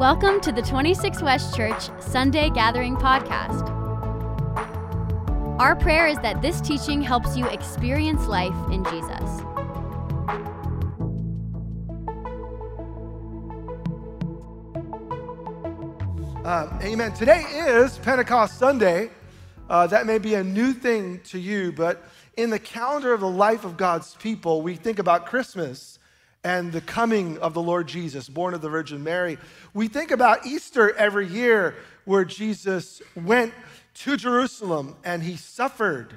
Welcome to the 26 West Church Sunday Gathering Podcast. Our prayer is that this teaching helps you experience life in Jesus. Um, amen. Today is Pentecost Sunday. Uh, that may be a new thing to you, but in the calendar of the life of God's people, we think about Christmas and the coming of the Lord Jesus, born of the Virgin Mary. We think about Easter every year where Jesus went to Jerusalem and he suffered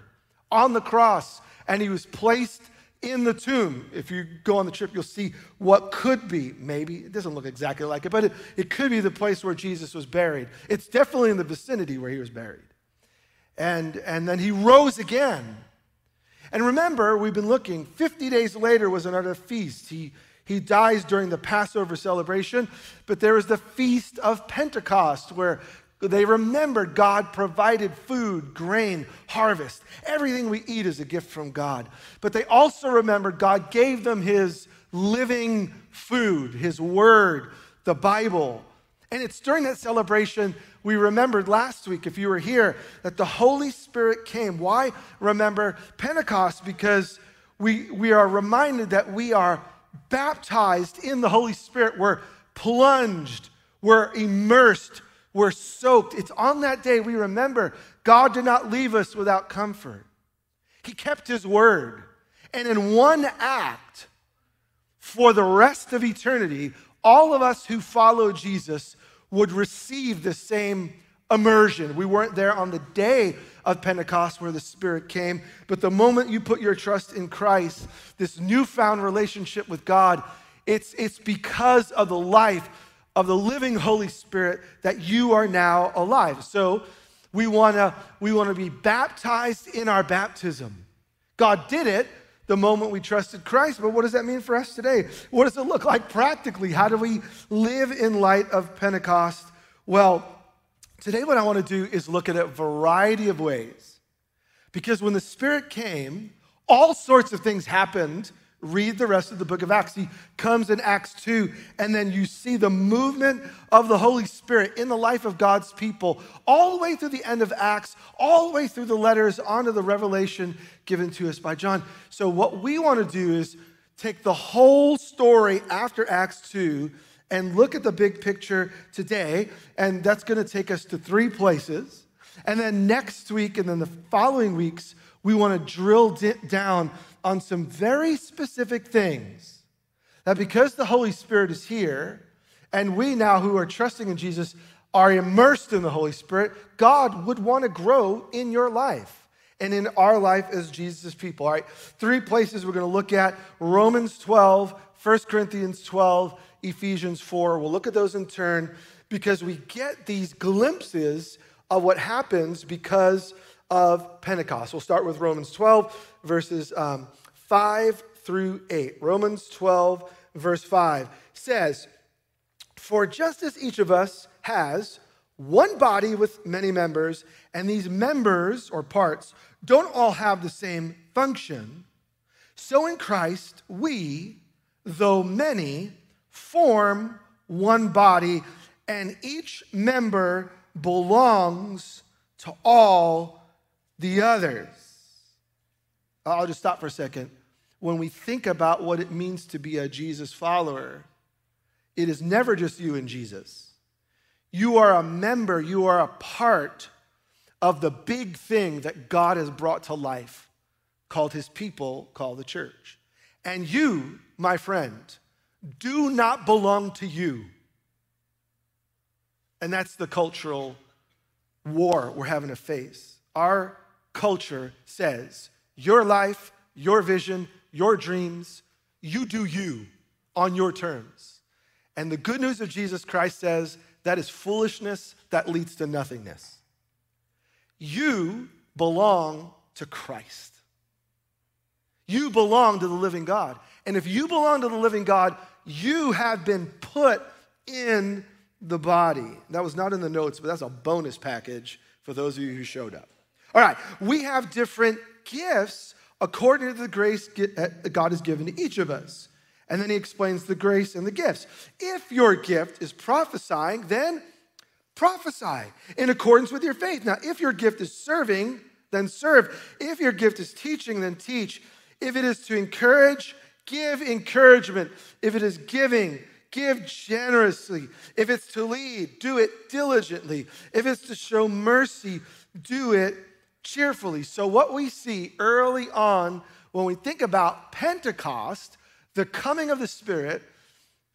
on the cross and he was placed in the tomb. If you go on the trip, you'll see what could be, maybe, it doesn't look exactly like it, but it, it could be the place where Jesus was buried. It's definitely in the vicinity where he was buried. And, and then he rose again. And remember, we've been looking, 50 days later was another feast. He, he dies during the Passover celebration, but there was the Feast of Pentecost where they remembered God provided food, grain, harvest. Everything we eat is a gift from God. But they also remembered God gave them His living food, His Word, the Bible. And it's during that celebration we remembered last week, if you were here, that the Holy Spirit came. Why remember Pentecost? Because we, we are reminded that we are baptized in the Holy Spirit. We're plunged, we're immersed, we're soaked. It's on that day we remember God did not leave us without comfort. He kept his word. And in one act, for the rest of eternity, all of us who follow Jesus would receive the same immersion. We weren't there on the day of Pentecost where the Spirit came, but the moment you put your trust in Christ, this newfound relationship with God, it's, it's because of the life of the living Holy Spirit that you are now alive. So we wanna, we wanna be baptized in our baptism. God did it the moment we trusted Christ. But what does that mean for us today? What does it look like practically? How do we live in light of Pentecost? Well, today what I want to do is look at a variety of ways. Because when the Spirit came, all sorts of things happened read the rest of the book of Acts. He comes in Acts 2, and then you see the movement of the Holy Spirit in the life of God's people, all the way through the end of Acts, all the way through the letters, onto the revelation given to us by John. So, what we want to do is take the whole story after Acts 2 and look at the big picture today, and that's going to take us to three places. And then next week, and then the following weeks, we want to drill down on some very specific things. That because the Holy Spirit is here, and we now who are trusting in Jesus are immersed in the Holy Spirit, God would want to grow in your life and in our life as Jesus' people. All right, three places we're going to look at Romans 12, 1 Corinthians 12, Ephesians 4. We'll look at those in turn because we get these glimpses of what happens because of Pentecost. We'll start with Romans 12, verses um, 5 through 8. Romans 12, verse 5 says, For just as each of us has one body with many members, and these members or parts don't all have the same function, so in Christ we, though many, form one body, and each member belongs to all the others. Uh, I'll just stop for a second. When we think about what it means to be a Jesus follower, it is never just you and Jesus. You are a member, you are a part of the big thing that God has brought to life called his people, called the church. And you, my friend, do not belong to you. And that's the cultural war we're having to face. Our culture says your life, your vision, your dreams, you do you on your terms. And the good news of Jesus Christ says that is foolishness that leads to nothingness. You belong to Christ. You belong to the living God. And if you belong to the living God, you have been put in the body. That was not in the notes, but that's a bonus package for those of you who showed up. All right, we have different gifts according to the grace uh, God has given to each of us. And then he explains the grace and the gifts. If your gift is prophesying, then prophesy in accordance with your faith. Now, if your gift is serving, then serve. If your gift is teaching, then teach. If it is to encourage, give encouragement. If it is giving, give generously. If it's to lead, do it diligently. If it's to show mercy, do it cheerfully. So, what we see early on when we think about Pentecost, the coming of the Spirit,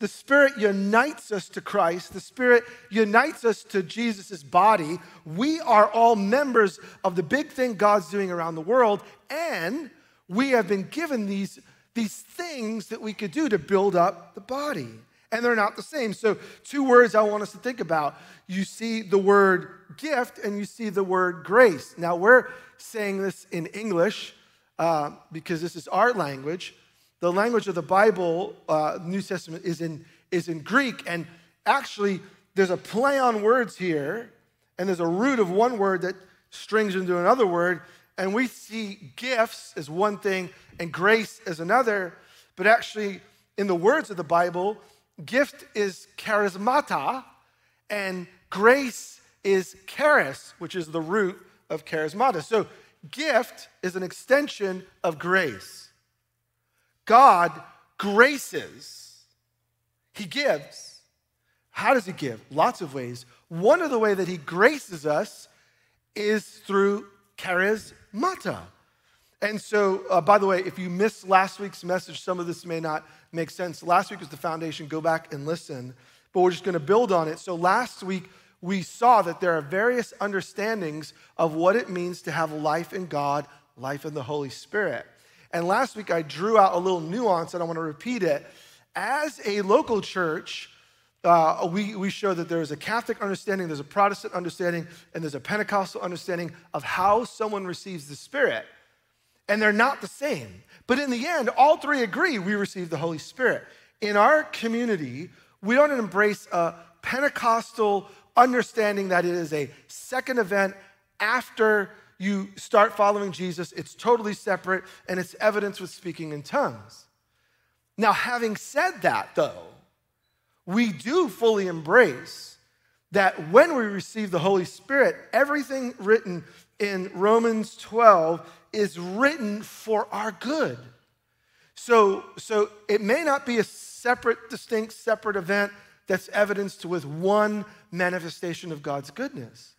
the Spirit unites us to Christ. The Spirit unites us to Jesus' body. We are all members of the big thing God's doing around the world, and we have been given these, these things that we could do to build up the body. And they're not the same. So, two words I want us to think about. You see the word gift and you see the word grace. Now, we're saying this in English uh, because this is our language the language of the Bible, uh, New Testament, is in, is in Greek. And actually, there's a play on words here, and there's a root of one word that strings into another word. And we see gifts as one thing and grace as another. But actually, in the words of the Bible, gift is charismata, and grace is charis, which is the root of charismata. So, gift is an extension of grace. God graces, He gives. How does He give? Lots of ways. One of the ways that He graces us is through charismata. And so, uh, by the way, if you missed last week's message, some of this may not make sense. Last week was the foundation. Go back and listen. But we're just going to build on it. So, last week, we saw that there are various understandings of what it means to have life in God, life in the Holy Spirit. And last week I drew out a little nuance and I want to repeat it. As a local church, uh, we, we show that there's a Catholic understanding, there's a Protestant understanding, and there's a Pentecostal understanding of how someone receives the Spirit. And they're not the same. But in the end, all three agree we receive the Holy Spirit. In our community, we don't embrace a Pentecostal understanding that it is a second event after you start following Jesus, it's totally separate and it's evidence with speaking in tongues. Now, having said that, though, we do fully embrace that when we receive the Holy Spirit, everything written in Romans 12 is written for our good. So, so it may not be a separate, distinct, separate event that's evidenced with one manifestation of God's goodness.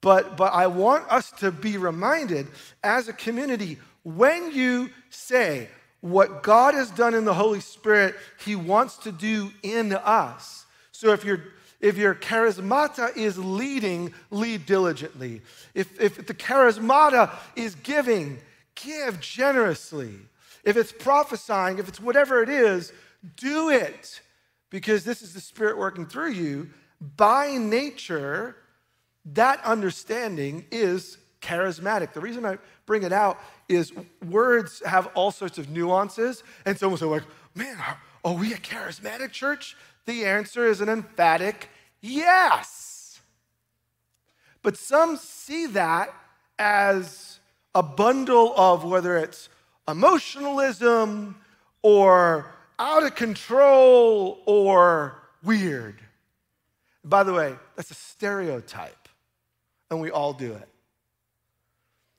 But, but I want us to be reminded as a community when you say what God has done in the Holy Spirit, He wants to do in us. So if your if your charismata is leading, lead diligently. If, if the charismata is giving, give generously. If it's prophesying, if it's whatever it is, do it because this is the Spirit working through you. By nature, that understanding is charismatic. The reason I bring it out is words have all sorts of nuances. And someone say, like, man, are we a charismatic church? The answer is an emphatic yes. But some see that as a bundle of whether it's emotionalism or out of control or weird. By the way, that's a stereotype and we all do it.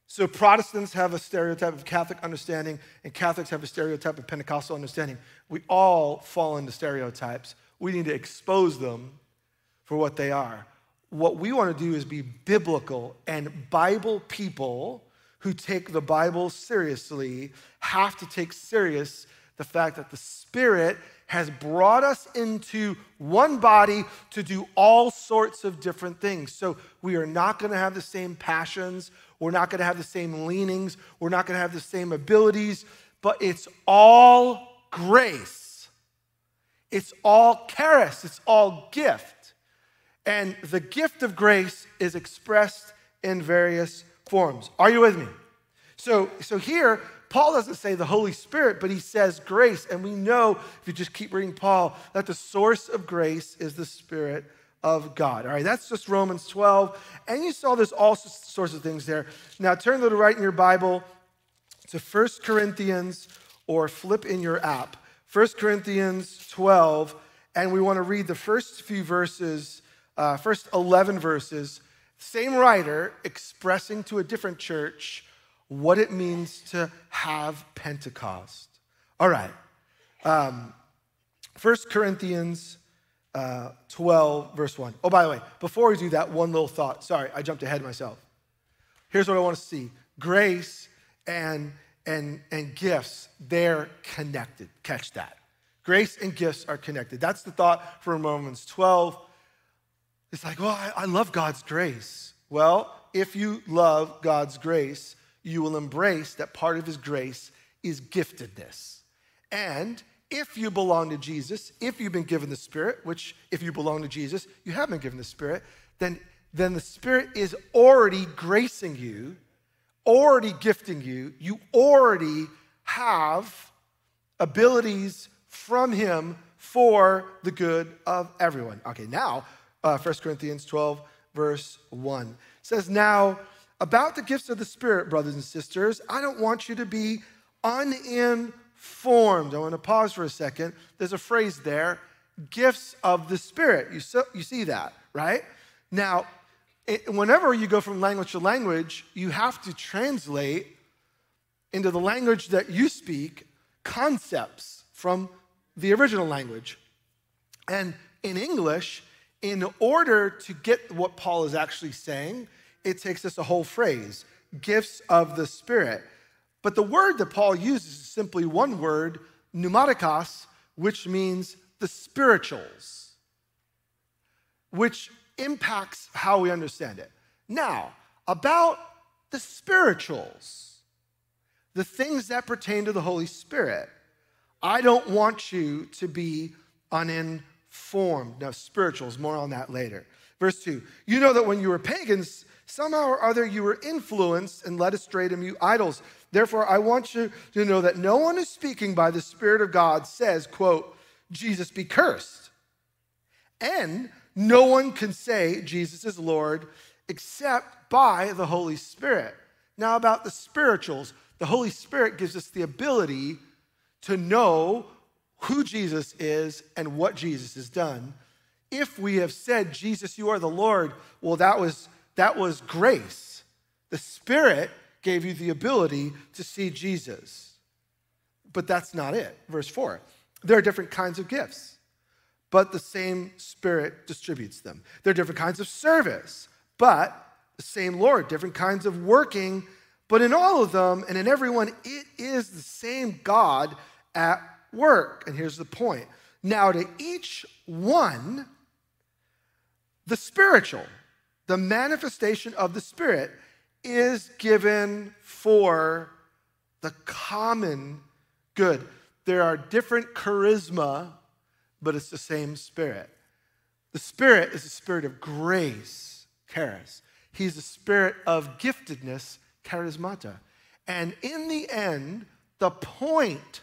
So, Protestants have a stereotype of Catholic understanding, and Catholics have a stereotype of Pentecostal understanding. We all fall into stereotypes. We need to expose them for what they are. What we want to do is be biblical, and Bible people who take the Bible seriously have to take serious the fact that the Spirit has brought us into one body to do all sorts of different things. So we are not going to have the same passions. We're not going to have the same leanings. We're not going to have the same abilities, but it's all grace. It's all charis. It's all gift. And the gift of grace is expressed in various forms. Are you with me? So, so here, Paul doesn't say the Holy Spirit, but he says grace. And we know, if you just keep reading Paul, that the source of grace is the Spirit of God. All right, that's just Romans 12. And you saw there's all sorts of things there. Now turn to the right in your Bible to 1 Corinthians or flip in your app. 1 Corinthians 12, and we want to read the first few verses, uh, first 11 verses. Same writer expressing to a different church what it means to have Pentecost. All right. Um, 1 Corinthians uh, 12, verse 1. Oh, by the way, before we do that, one little thought. Sorry, I jumped ahead myself. Here's what I want to see grace and, and, and gifts, they're connected. Catch that. Grace and gifts are connected. That's the thought from Romans 12. It's like, well, I, I love God's grace. Well, if you love God's grace, you will embrace that part of his grace is giftedness. And if you belong to Jesus, if you've been given the Spirit, which if you belong to Jesus, you have been given the Spirit, then, then the Spirit is already gracing you, already gifting you. You already have abilities from Him for the good of everyone. Okay, now, uh, 1 Corinthians 12, verse 1 says, Now, about the gifts of the Spirit, brothers and sisters, I don't want you to be uninformed. I want to pause for a second. There's a phrase there gifts of the Spirit. You, so, you see that, right? Now, it, whenever you go from language to language, you have to translate into the language that you speak concepts from the original language. And in English, in order to get what Paul is actually saying, it takes us a whole phrase gifts of the Spirit. But the word that Paul uses is simply one word, pneumatikos, which means the spirituals, which impacts how we understand it. Now, about the spirituals, the things that pertain to the Holy Spirit, I don't want you to be uninformed. Now, spirituals, more on that later. Verse 2 You know that when you were pagans, Somehow or other, you were influenced and led astray to mute idols. Therefore, I want you to know that no one who's speaking by the Spirit of God says, quote, Jesus be cursed. And no one can say Jesus is Lord except by the Holy Spirit. Now, about the spirituals, the Holy Spirit gives us the ability to know who Jesus is and what Jesus has done. If we have said, Jesus, you are the Lord, well, that was that was grace. The Spirit gave you the ability to see Jesus. But that's not it. Verse 4 there are different kinds of gifts, but the same Spirit distributes them. There are different kinds of service, but the same Lord, different kinds of working, but in all of them and in everyone, it is the same God at work. And here's the point now, to each one, the spiritual, the manifestation of the Spirit is given for the common good. There are different charisma, but it's the same Spirit. The Spirit is a spirit of grace, charis. He's a spirit of giftedness, charismata. And in the end, the point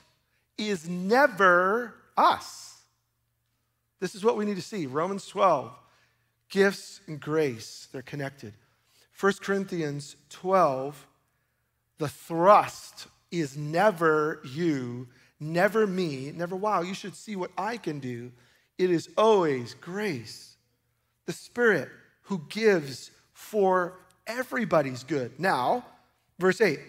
is never us. This is what we need to see. Romans 12 Gifts and grace, they're connected. 1 Corinthians 12, the thrust is never you, never me, never, wow, you should see what I can do. It is always grace, the Spirit who gives for everybody's good. Now, verse 8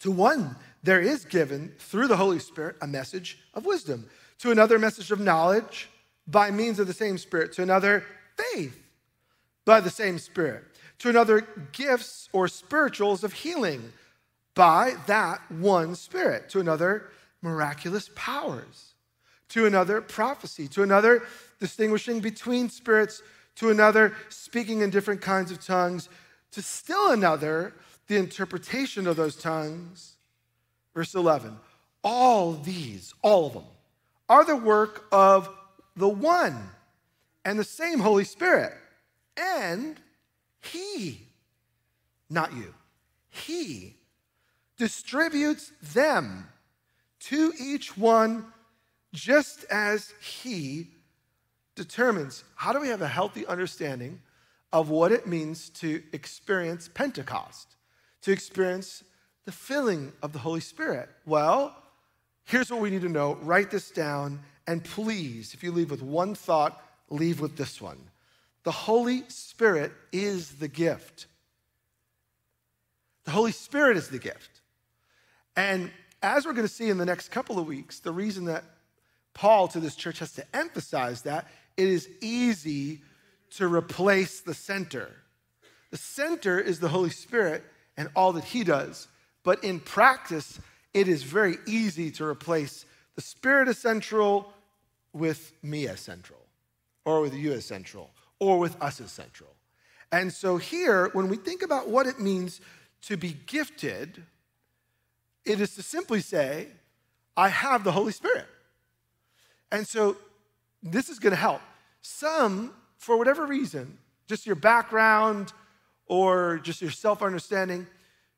to one, there is given through the Holy Spirit a message of wisdom, to another, message of knowledge by means of the same Spirit, to another, faith by the same Spirit, to another, gifts or spirituals of healing by that one Spirit, to another, miraculous powers, to another, prophecy, to another, distinguishing between spirits, to another, speaking in different kinds of tongues, to still another, the interpretation of those tongues. Verse 11 all these, all of them, are the work of the one and the same Holy Spirit. And He, not you, He distributes them to each one just as He determines. How do we have a healthy understanding of what it means to experience Pentecost, to experience the filling of the Holy Spirit? Well, here's what we need to know write this down, and please, if you leave with one thought, leave with this one. The Holy Spirit is the gift. The Holy Spirit is the gift. And as we're going to see in the next couple of weeks, the reason that Paul to this church has to emphasize that it is easy to replace the center. The center is the Holy Spirit and all that He does. But in practice, it is very easy to replace the Spirit as central with me as central, or with you as central, or with us as central. And so here, when we think about what it means to be gifted, it is to simply say, I have the Holy Spirit. And so this is going to help. Some, for whatever reason, just your background or just your self understanding,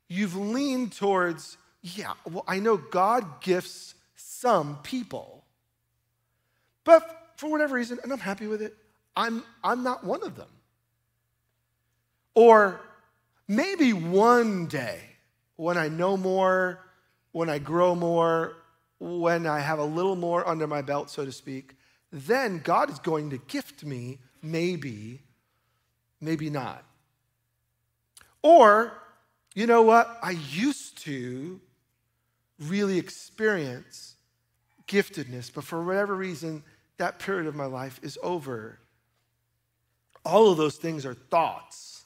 you've leaned towards, yeah, well, I know God gifts some people. But for whatever reason, and I'm happy with it, I'm, I'm not one of them. Or maybe one day when I know more, when I grow more, when I have a little more under my belt, so to speak, then God is going to gift me, maybe, maybe not. Or, you know what? I used to really experience giftedness, but for whatever reason, that period of my life is over. All of those things are thoughts,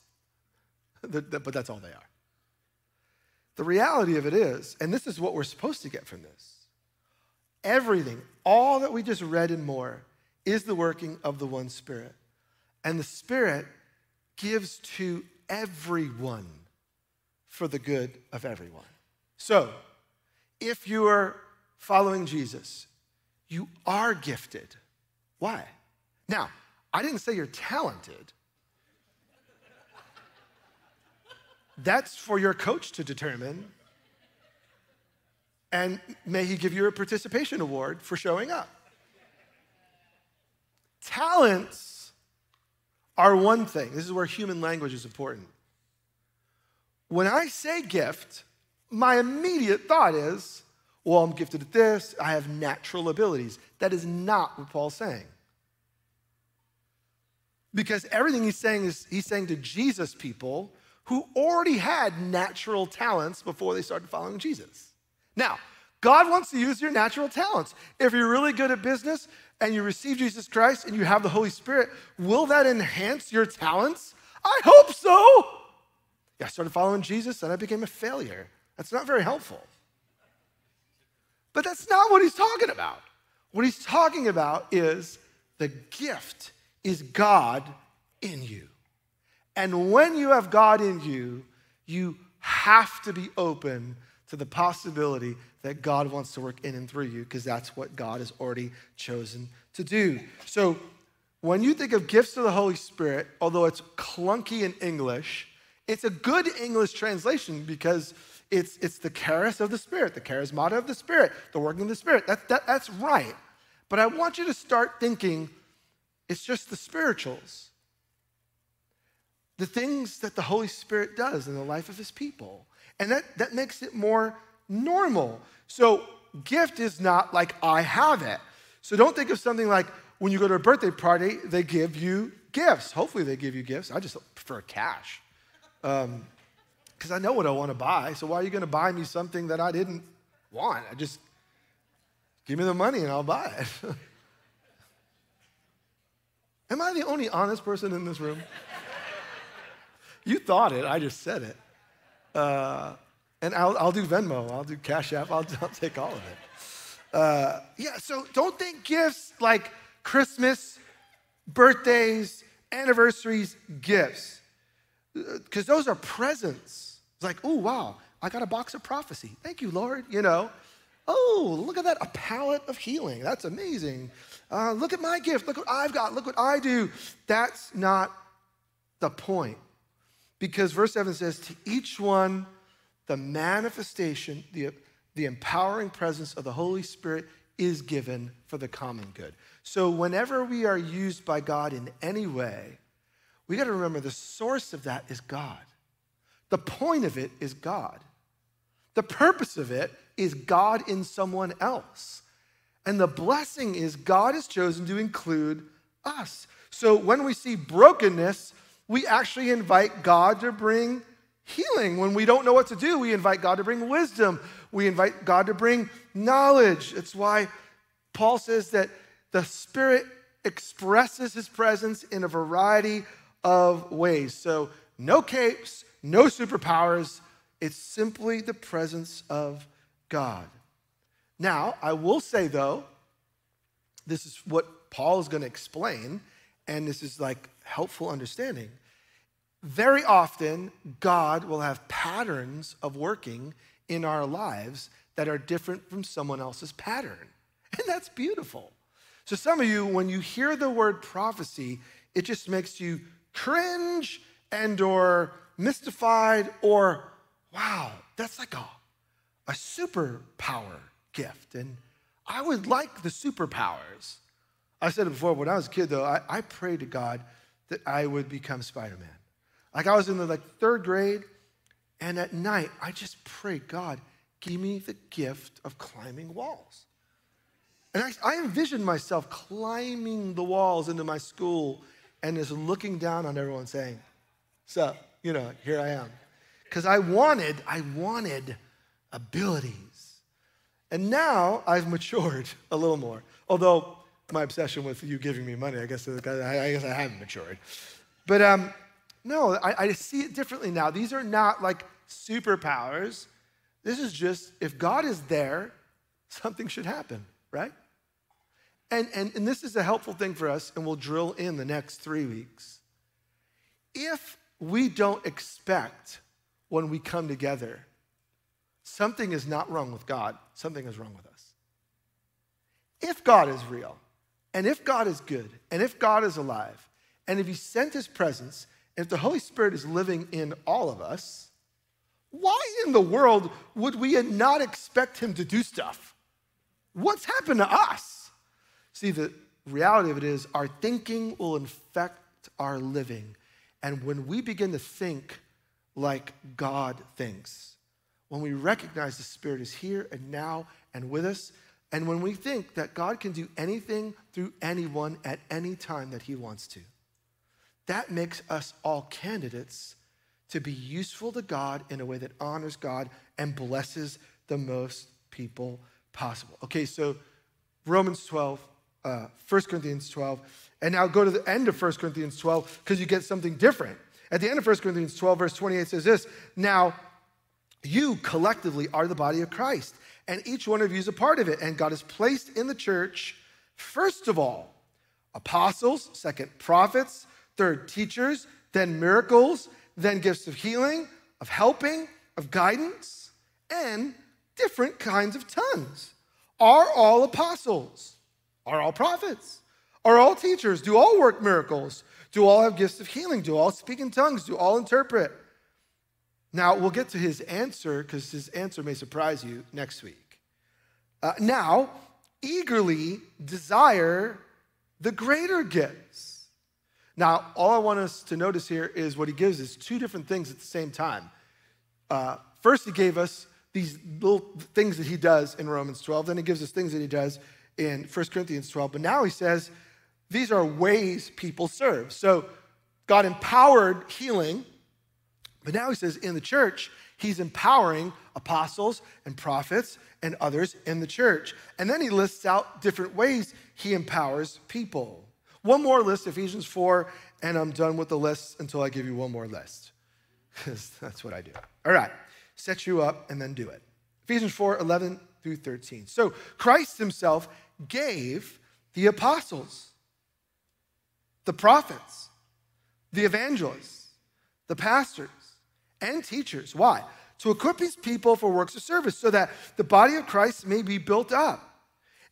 but that's all they are. The reality of it is, and this is what we're supposed to get from this everything, all that we just read and more, is the working of the one Spirit. And the Spirit gives to everyone for the good of everyone. So, if you are following Jesus, you are gifted. Why? Now, I didn't say you're talented. That's for your coach to determine. And may he give you a participation award for showing up. Talents are one thing. This is where human language is important. When I say gift, my immediate thought is, well, I'm gifted at this, I have natural abilities. That is not what Paul's saying. Because everything he's saying is he's saying to Jesus people who already had natural talents before they started following Jesus. Now, God wants to use your natural talents. If you're really good at business and you receive Jesus Christ and you have the Holy Spirit, will that enhance your talents? I hope so. Yeah, I started following Jesus and I became a failure. That's not very helpful. But that's not what he's talking about. What he's talking about is the gift is God in you. And when you have God in you, you have to be open to the possibility that God wants to work in and through you because that's what God has already chosen to do. So when you think of gifts of the Holy Spirit, although it's clunky in English, it's a good English translation because it's, it's the charis of the Spirit, the charismata of the Spirit, the working of the Spirit. That, that, that's right. But I want you to start thinking it's just the spirituals, the things that the Holy Spirit does in the life of his people. And that, that makes it more normal. So, gift is not like I have it. So, don't think of something like when you go to a birthday party, they give you gifts. Hopefully, they give you gifts. I just prefer cash. Um, because I know what I want to buy. So why are you going to buy me something that I didn't want? I just give me the money and I'll buy it. Am I the only honest person in this room? you thought it, I just said it. Uh, and I'll, I'll, do Venmo, I'll do Cash App, I'll, I'll take all of it. Uh, yeah, so don't think gifts like Christmas, birthdays, anniversaries, gifts because those are presents. It's like, oh, wow, I got a box of prophecy. Thank you, Lord. You know, oh, look at that, a palette of healing. That's amazing. Uh, look at my gift. Look what I've got. Look what I do. That's not the point. Because verse 7 says, to each one, the manifestation, the, the empowering presence of the Holy Spirit is given for the common good. So whenever we are used by God in any way, we got to remember the source of that is God. The point of it is God. The purpose of it is God in someone else. And the blessing is God has chosen to include us. So when we see brokenness, we actually invite God to bring healing. When we don't know what to do, we invite God to bring wisdom. We invite God to bring knowledge. It's why Paul says that the Spirit expresses his presence in a variety of ways. So, no capes, no superpowers. It's simply the presence of God. Now, I will say though, this is what Paul is going to explain, and this is like helpful understanding. Very often, God will have patterns of working in our lives that are different from someone else's pattern. And that's beautiful. So, some of you, when you hear the word prophecy, it just makes you cringe and or mystified or wow, that's like a, a superpower gift. And I would like the superpowers. I said it before, when I was a kid, though, I, I prayed to God that I would become Spider Man. Like I was in the like third grade, and at night I just prayed, God, give me the gift of climbing walls. And I, I envisioned myself climbing the walls into my school and just looking down on everyone saying, So, you know, here I am. Because I wanted, I wanted abilities. And now I've matured a little more. Although my obsession with you giving me money, I guess I, guess I haven't matured. But um, no, I, I see it differently now. These are not like superpowers. This is just if God is there, something should happen, right? And, and, and this is a helpful thing for us, and we'll drill in the next three weeks. If we don't expect when we come together, something is not wrong with God, something is wrong with us. If God is real, and if God is good, and if God is alive, and if He sent His presence, and if the Holy Spirit is living in all of us, why in the world would we not expect Him to do stuff? What's happened to us? See, the reality of it is our thinking will infect our living. And when we begin to think like God thinks, when we recognize the Spirit is here and now and with us, and when we think that God can do anything through anyone at any time that He wants to, that makes us all candidates to be useful to God in a way that honors God and blesses the most people possible. Okay, so Romans 12, uh, 1 Corinthians 12. And now go to the end of 1 Corinthians 12 because you get something different. At the end of 1 Corinthians 12, verse 28 says this Now, you collectively are the body of Christ, and each one of you is a part of it. And God has placed in the church, first of all, apostles, second, prophets, third, teachers, then miracles, then gifts of healing, of helping, of guidance, and different kinds of tongues. Are all apostles? Are all prophets? Are all teachers? Do all work miracles? Do all have gifts of healing? Do all speak in tongues? Do all interpret? Now, we'll get to his answer because his answer may surprise you next week. Uh, now, eagerly desire the greater gifts. Now, all I want us to notice here is what he gives is two different things at the same time. Uh, first, he gave us these little things that he does in Romans 12. Then he gives us things that he does in 1 Corinthians 12. But now he says these are ways people serve. So God empowered healing, but now he says in the church, he's empowering apostles and prophets and others in the church. And then he lists out different ways he empowers people. One more list, Ephesians 4, and I'm done with the list until I give you one more list, because that's what I do. All right, set you up and then do it. Ephesians 4, 11 through 13. So Christ himself gave the apostles, the prophets, the evangelists, the pastors, and teachers. Why? To equip his people for works of service so that the body of Christ may be built up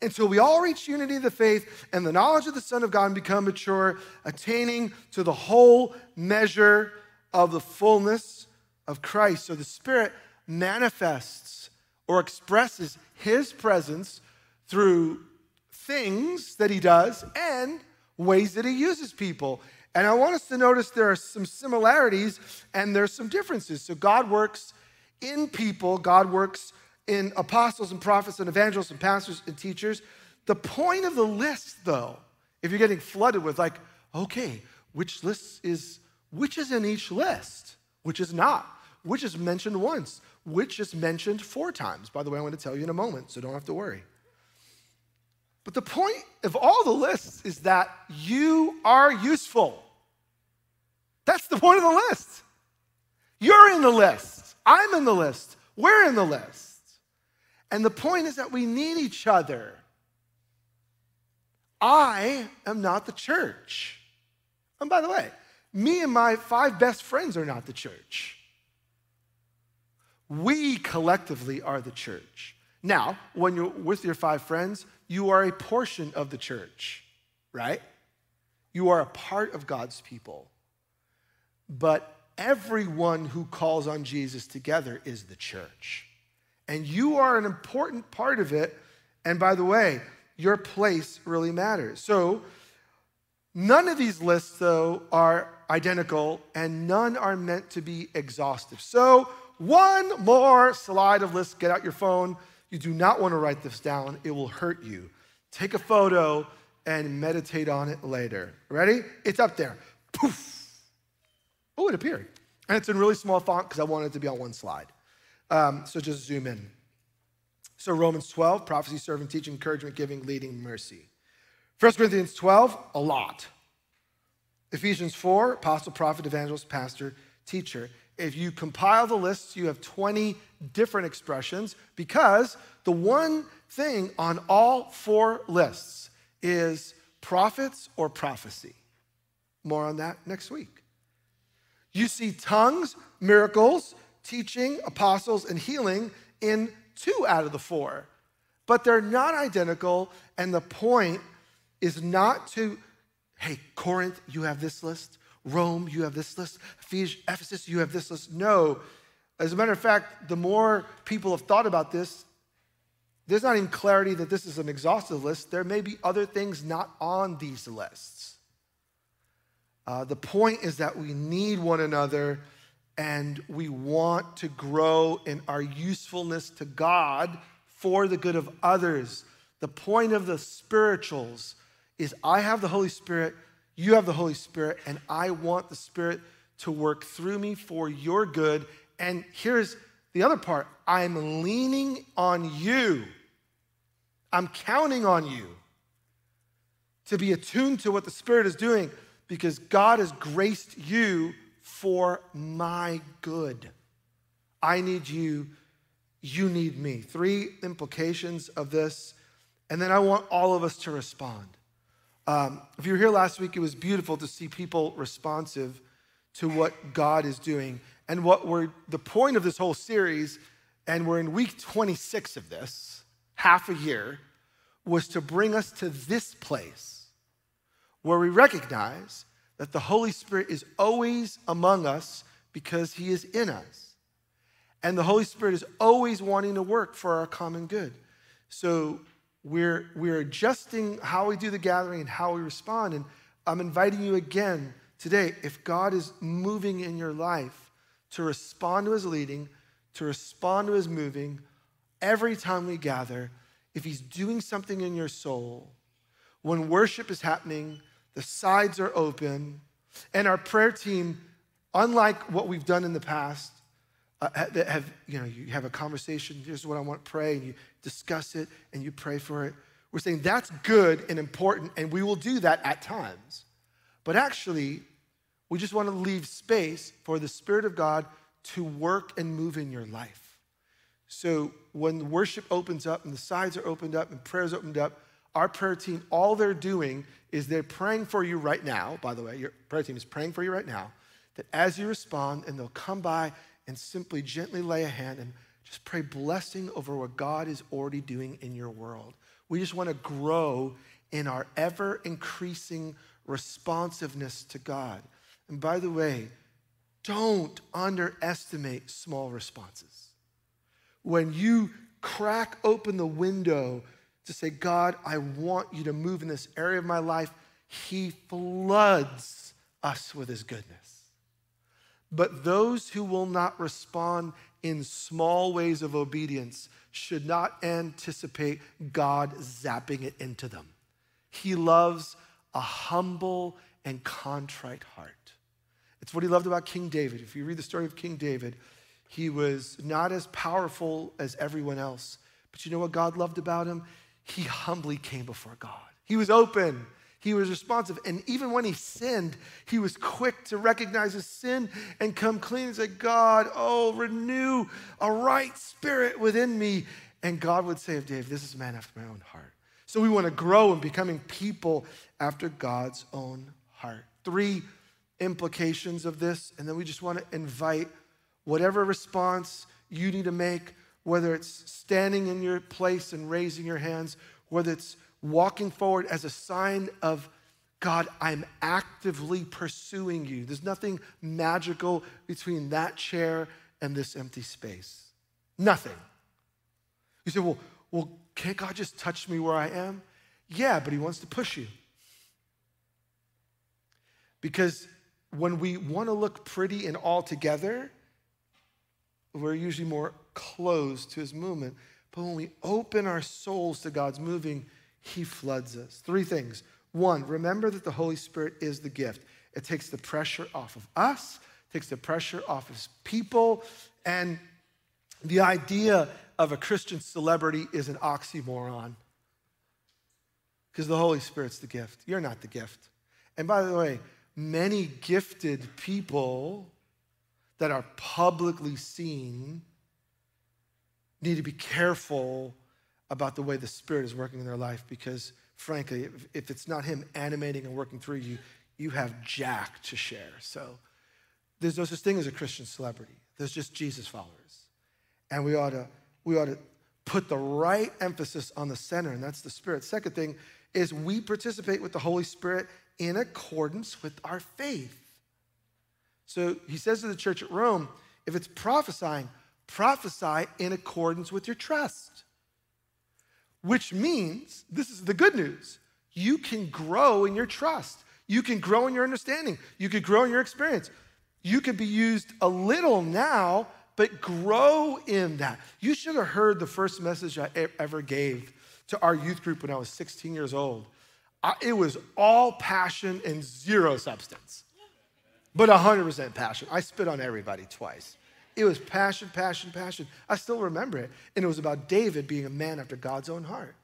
until we all reach unity of the faith and the knowledge of the Son of God and become mature, attaining to the whole measure of the fullness of Christ. So the Spirit manifests or expresses his presence through things that he does and ways that he uses people. And I want us to notice there are some similarities and there's some differences. So God works in people, God works in apostles and prophets and evangelists and pastors and teachers. The point of the list, though, if you're getting flooded with like, okay, which list is which is in each list, which is not, which is mentioned once, which is mentioned four times. By the way, I'm going to tell you in a moment, so don't have to worry. But the point of all the lists is that you are useful. That's the point of the list. You're in the list. I'm in the list. We're in the list. And the point is that we need each other. I am not the church. And by the way, me and my five best friends are not the church. We collectively are the church. Now, when you're with your five friends, you are a portion of the church, right? You are a part of God's people. But everyone who calls on Jesus together is the church. And you are an important part of it. And by the way, your place really matters. So, none of these lists, though, are identical, and none are meant to be exhaustive. So, one more slide of lists. Get out your phone. You do not want to write this down, it will hurt you. Take a photo and meditate on it later. Ready? It's up there. Poof. Oh, it appeared. And it's in really small font because I wanted it to be on one slide. Um, so just zoom in. So Romans 12, prophecy, serving, teaching, encouragement, giving, leading, mercy. 1 Corinthians 12, a lot. Ephesians 4, apostle, prophet, evangelist, pastor, teacher. If you compile the lists, you have 20 different expressions because the one thing on all four lists is prophets or prophecy. More on that next week. You see tongues, miracles, teaching, apostles, and healing in two out of the four, but they're not identical. And the point is not to, hey, Corinth, you have this list. Rome, you have this list. Ephesus, you have this list. No. As a matter of fact, the more people have thought about this, there's not even clarity that this is an exhaustive list. There may be other things not on these lists. Uh, the point is that we need one another and we want to grow in our usefulness to God for the good of others. The point of the spirituals is I have the Holy Spirit, you have the Holy Spirit, and I want the Spirit to work through me for your good. And here's the other part I'm leaning on you, I'm counting on you to be attuned to what the Spirit is doing because God has graced you for my good. I need you, you need me. Three implications of this, and then I want all of us to respond. Um, if you were here last week, it was beautiful to see people responsive to what God is doing. And what we're, the point of this whole series, and we're in week 26 of this, half a year, was to bring us to this place where we recognize that the Holy Spirit is always among us because he is in us. And the Holy Spirit is always wanting to work for our common good. So we're, we're adjusting how we do the gathering and how we respond. And I'm inviting you again today, if God is moving in your life, to respond to his leading, to respond to his moving every time we gather. If he's doing something in your soul, when worship is happening, the sides are open, and our prayer team, unlike what we've done in the past, uh, have you know you have a conversation. Here's what I want to pray, and you discuss it and you pray for it. We're saying that's good and important, and we will do that at times. But actually, we just want to leave space for the Spirit of God to work and move in your life. So when worship opens up and the sides are opened up and prayers opened up, our prayer team, all they're doing is they're praying for you right now. By the way, your prayer team is praying for you right now. That as you respond, and they'll come by and simply gently lay a hand and just pray blessing over what God is already doing in your world. We just want to grow in our ever increasing responsiveness to God. And by the way, don't underestimate small responses. When you crack open the window to say, God, I want you to move in this area of my life, He floods us with His goodness. But those who will not respond in small ways of obedience should not anticipate God zapping it into them. He loves a humble and contrite heart. It's what he loved about King David. If you read the story of King David, he was not as powerful as everyone else. But you know what God loved about him? He humbly came before God. He was open. He was responsive. And even when he sinned, he was quick to recognize his sin and come clean and say, God, oh, renew a right spirit within me. And God would say of Dave, This is a man after my own heart. So we want to grow in becoming people after God's own heart. Three implications of this, and then we just want to invite whatever response you need to make, whether it's standing in your place and raising your hands, whether it's walking forward as a sign of God, I'm actively pursuing you. There's nothing magical between that chair and this empty space. Nothing. You say, well, well, can't God just touch me where I am? Yeah, but He wants to push you. Because when we want to look pretty and all together, we're usually more closed to His movement. But when we open our souls to God's moving, He floods us. Three things. One, remember that the Holy Spirit is the gift. It takes the pressure off of us, takes the pressure off of people, and the idea of a Christian celebrity is an oxymoron. Because the Holy Spirit's the gift. You're not the gift. And by the way, many gifted people that are publicly seen need to be careful about the way the Spirit is working in their life because, frankly, if, if it's not Him animating and working through you, you have jack to share. So there's no such thing as a Christian celebrity, there's just Jesus followers. And we ought to, we ought to put the right emphasis on the center, and that's the Spirit. Second thing is we participate with the Holy Spirit in accordance with our faith. So he says to the church at Rome if it's prophesying, prophesy in accordance with your trust. Which means, this is the good news, you can grow in your trust. You can grow in your understanding. You can grow in your experience. You could be used a little now, but grow in that. You should have heard the first message I ever gave to our youth group when I was 16 years old. I, it was all passion and zero substance, but 100% passion. I spit on everybody twice. It was passion, passion, passion. I still remember it. And it was about David being a man after God's own heart.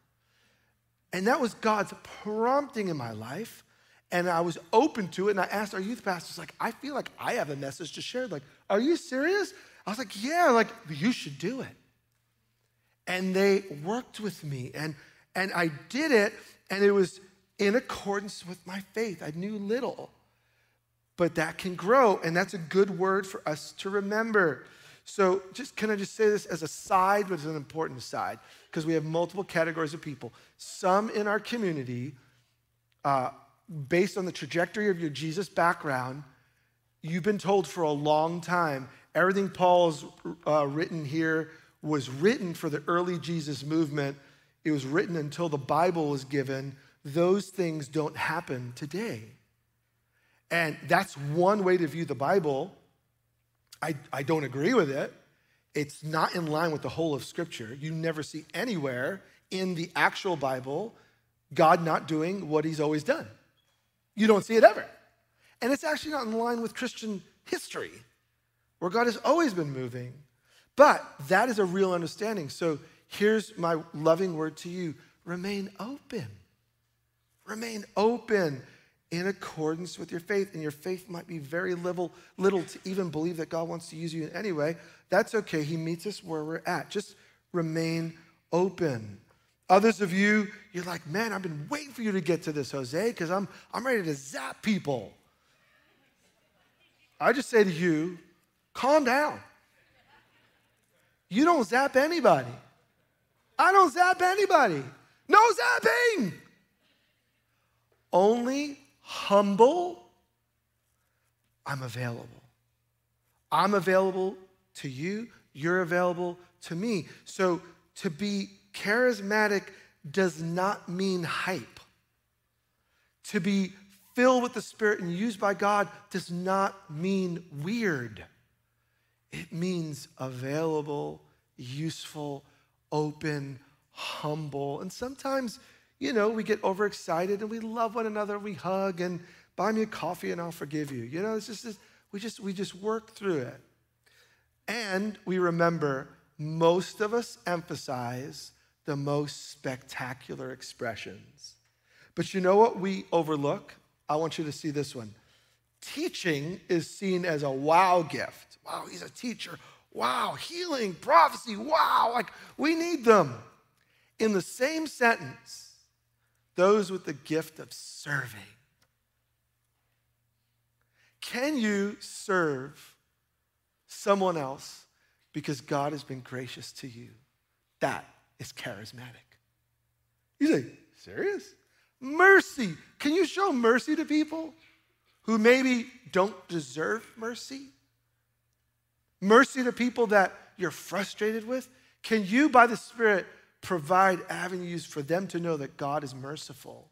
And that was God's prompting in my life. And I was open to it. And I asked our youth pastors, like, I feel like I have a message to share. Like, are you serious? I was like, yeah, like, you should do it. And they worked with me. And, and I did it. And it was in accordance with my faith. I knew little, but that can grow, and that's a good word for us to remember. So, just can I just say this as a side, but it's an important side because we have multiple categories of people. Some in our community, uh, based on the trajectory of your Jesus background, you've been told for a long time everything Paul's uh, written here was written for the early Jesus movement. It was written until the Bible was given those things don't happen today. And that's one way to view the Bible. I, I don't agree with it. It's not in line with the whole of Scripture. You never see anywhere in the actual Bible God not doing what he's always done. You don't see it ever. And it's actually not in line with Christian history, where God has always been moving. But that is a real understanding. So here's my loving word to you remain open. Remain open in accordance with your faith. And your faith might be very little, little to even believe that God wants to use you in any way. That's okay. He meets us where we're at. Just remain open. Others of you, you're like, man, I've been waiting for you to get to this, Jose, because I'm, I'm ready to zap people. I just say to you, calm down. You don't zap anybody. I don't zap anybody. No zapping only humble, I'm available. I'm available to you, you're available to me. So to be charismatic does not mean hype. To be filled with the Spirit and used by God does not mean weird. It means available, useful, open, humble. And sometimes, you know, we get overexcited and we love one another. We hug and buy me a coffee and I'll forgive you. You know, it's just, we just, we just work through it. And we remember most of us emphasize the most spectacular expressions. But you know what we overlook? I want you to see this one. Teaching is seen as a wow gift. Wow, he's a teacher. Wow, healing, prophecy. Wow, like we need them. In the same sentence, those with the gift of serving. Can you serve someone else because God has been gracious to you? That is charismatic. You say, serious? Mercy. Can you show mercy to people who maybe don't deserve mercy? Mercy to people that you're frustrated with? Can you, by the Spirit, provide avenues for them to know that God is merciful?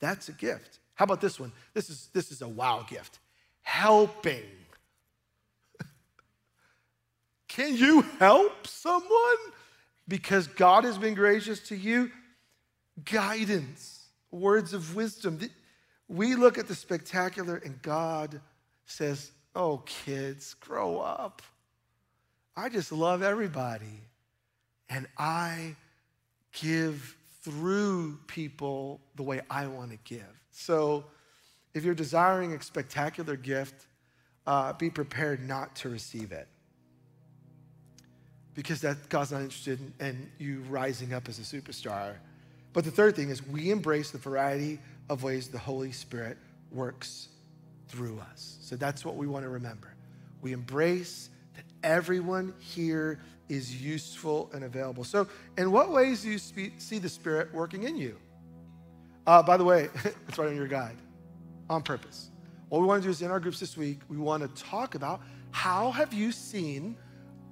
That's a gift. How about this one? This is, this is a wow gift. Helping. Can you help someone because God has been gracious to you? Guidance, words of wisdom. We look at the spectacular and God says, Oh, kids, grow up. I just love everybody. And I give through people the way I want to give. So if you're desiring a spectacular gift, uh, be prepared not to receive it. Because that God's not interested in, in you rising up as a superstar. But the third thing is we embrace the variety of ways the Holy Spirit works through us. So that's what we want to remember. We embrace everyone here is useful and available. So, in what ways do you see the Spirit working in you? Uh, by the way, it's right on your guide on purpose. What we want to do is in our groups this week, we want to talk about how have you seen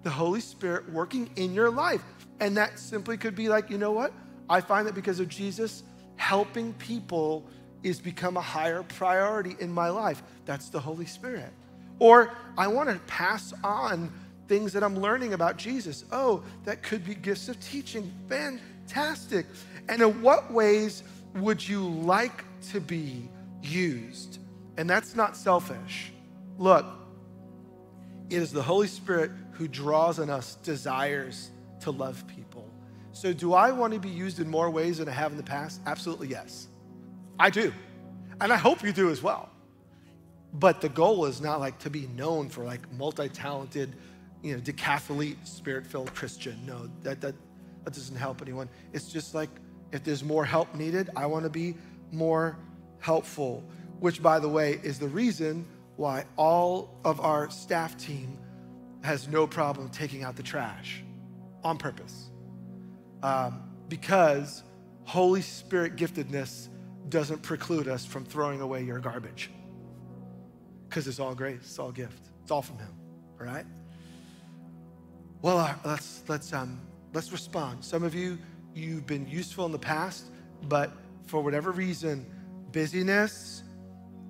the Holy Spirit working in your life? And that simply could be like, you know what? I find that because of Jesus, helping people is become a higher priority in my life. That's the Holy Spirit. Or I want to pass on things that I'm learning about Jesus. Oh, that could be gifts of teaching. Fantastic. And in what ways would you like to be used? And that's not selfish. Look, it is the Holy Spirit who draws on us desires to love people. So, do I want to be used in more ways than I have in the past? Absolutely, yes. I do. And I hope you do as well. But the goal is not like to be known for like multi-talented, you know, decathlete, spirit-filled Christian. No, that, that, that doesn't help anyone. It's just like if there's more help needed, I want to be more helpful, which by the way is the reason why all of our staff team has no problem taking out the trash on purpose. Um, because Holy Spirit giftedness doesn't preclude us from throwing away your garbage because it's all grace, it's all gift, it's all from Him. All right. Well, uh, let's let's um, let's respond. Some of you you've been useful in the past, but for whatever reason, busyness,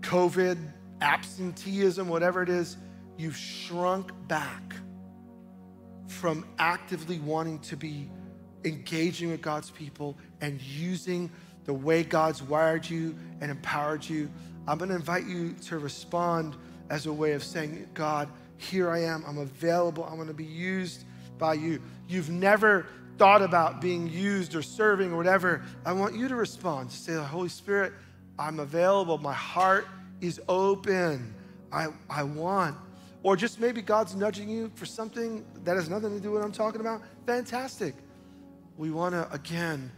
COVID, absenteeism, whatever it is, you've shrunk back from actively wanting to be engaging with God's people and using the way God's wired you and empowered you I'm going to invite you to respond as a way of saying, God, here I am. I'm available. I'm going to be used by you. You've never thought about being used or serving or whatever. I want you to respond. Say, Holy Spirit, I'm available. My heart is open. I, I want. Or just maybe God's nudging you for something that has nothing to do with what I'm talking about. Fantastic. We want to, again,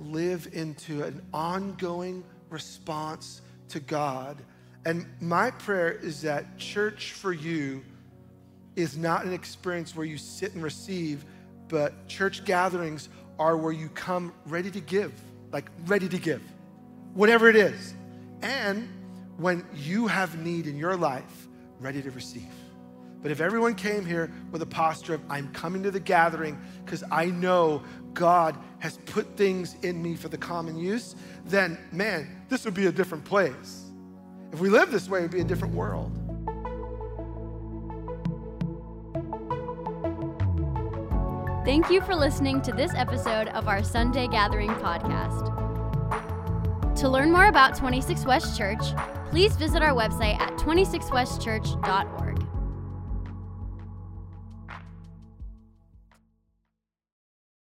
live into an ongoing response to God. And my prayer is that church for you is not an experience where you sit and receive, but church gatherings are where you come ready to give, like ready to give, whatever it is. And when you have need in your life, ready to receive. But if everyone came here with a posture of, I'm coming to the gathering because I know God has put things in me for the common use, then man, this would be a different place. If we live this way, it would be a different world. Thank you for listening to this episode of our Sunday Gathering podcast. To learn more about 26 West Church, please visit our website at 26westchurch.org.